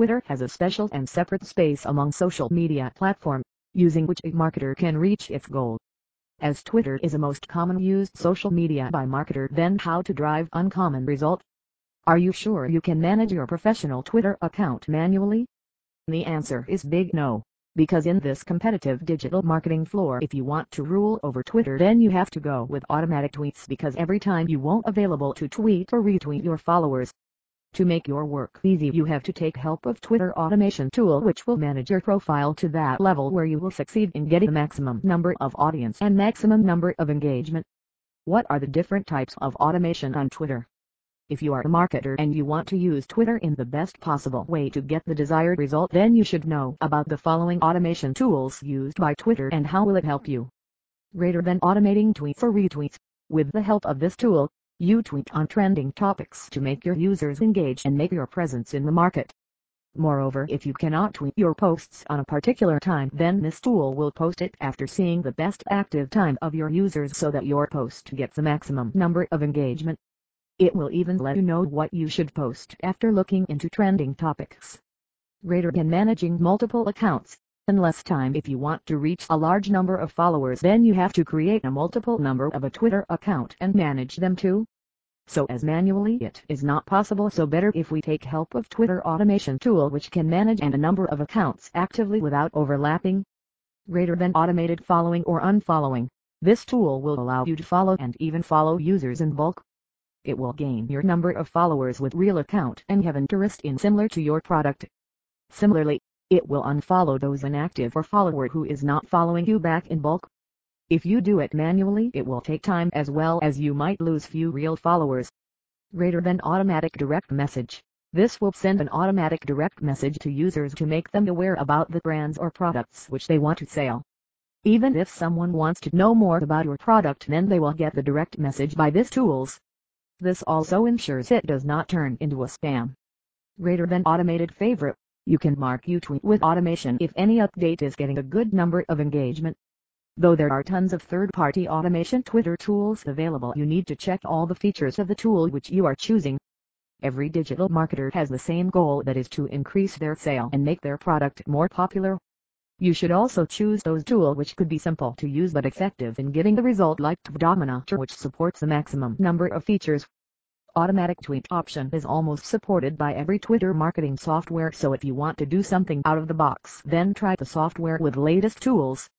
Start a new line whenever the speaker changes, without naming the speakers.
Twitter has a special and separate space among social media platform, using which a marketer can reach its goal. As Twitter is a most common used social media by marketer then how to drive uncommon result? Are you sure you can manage your professional Twitter account manually? The answer is big no. Because in this competitive digital marketing floor if you want to rule over Twitter then you have to go with automatic tweets because every time you won't available to tweet or retweet your followers. To make your work easy you have to take help of Twitter automation tool which will manage your profile to that level where you will succeed in getting maximum number of audience and maximum number of engagement. What are the different types of automation on Twitter? If you are a marketer and you want to use Twitter in the best possible way to get the desired result then you should know about the following automation tools used by Twitter and how will it help you. Greater than automating tweets or retweets. With the help of this tool, you tweet on trending topics to make your users engage and make your presence in the market. Moreover if you cannot tweet your posts on a particular time then this tool will post it after seeing the best active time of your users so that your post gets the maximum number of engagement. It will even let you know what you should post after looking into trending topics. Greater than managing multiple accounts. In less time if you want to reach a large number of followers then you have to create a multiple number of a Twitter account and manage them too. So as manually it is not possible so better if we take help of Twitter automation tool which can manage and a number of accounts actively without overlapping. Greater than automated following or unfollowing. This tool will allow you to follow and even follow users in bulk it will gain your number of followers with real account and have interest in similar to your product. Similarly, it will unfollow those inactive or follower who is not following you back in bulk. If you do it manually it will take time as well as you might lose few real followers. Greater than automatic direct message. This will send an automatic direct message to users to make them aware about the brands or products which they want to sell. Even if someone wants to know more about your product then they will get the direct message by this tools. This also ensures it does not turn into a spam. Greater than automated favorite. You can mark you tweet with automation if any update is getting a good number of engagement. Though there are tons of third-party automation Twitter tools available you need to check all the features of the tool which you are choosing. Every digital marketer has the same goal that is to increase their sale and make their product more popular. You should also choose those tool which could be simple to use but effective in getting the result like Tweedominator which supports the maximum number of features. Automatic tweet option is almost supported by every Twitter marketing software so if you want to do something out of the box then try the software with latest tools.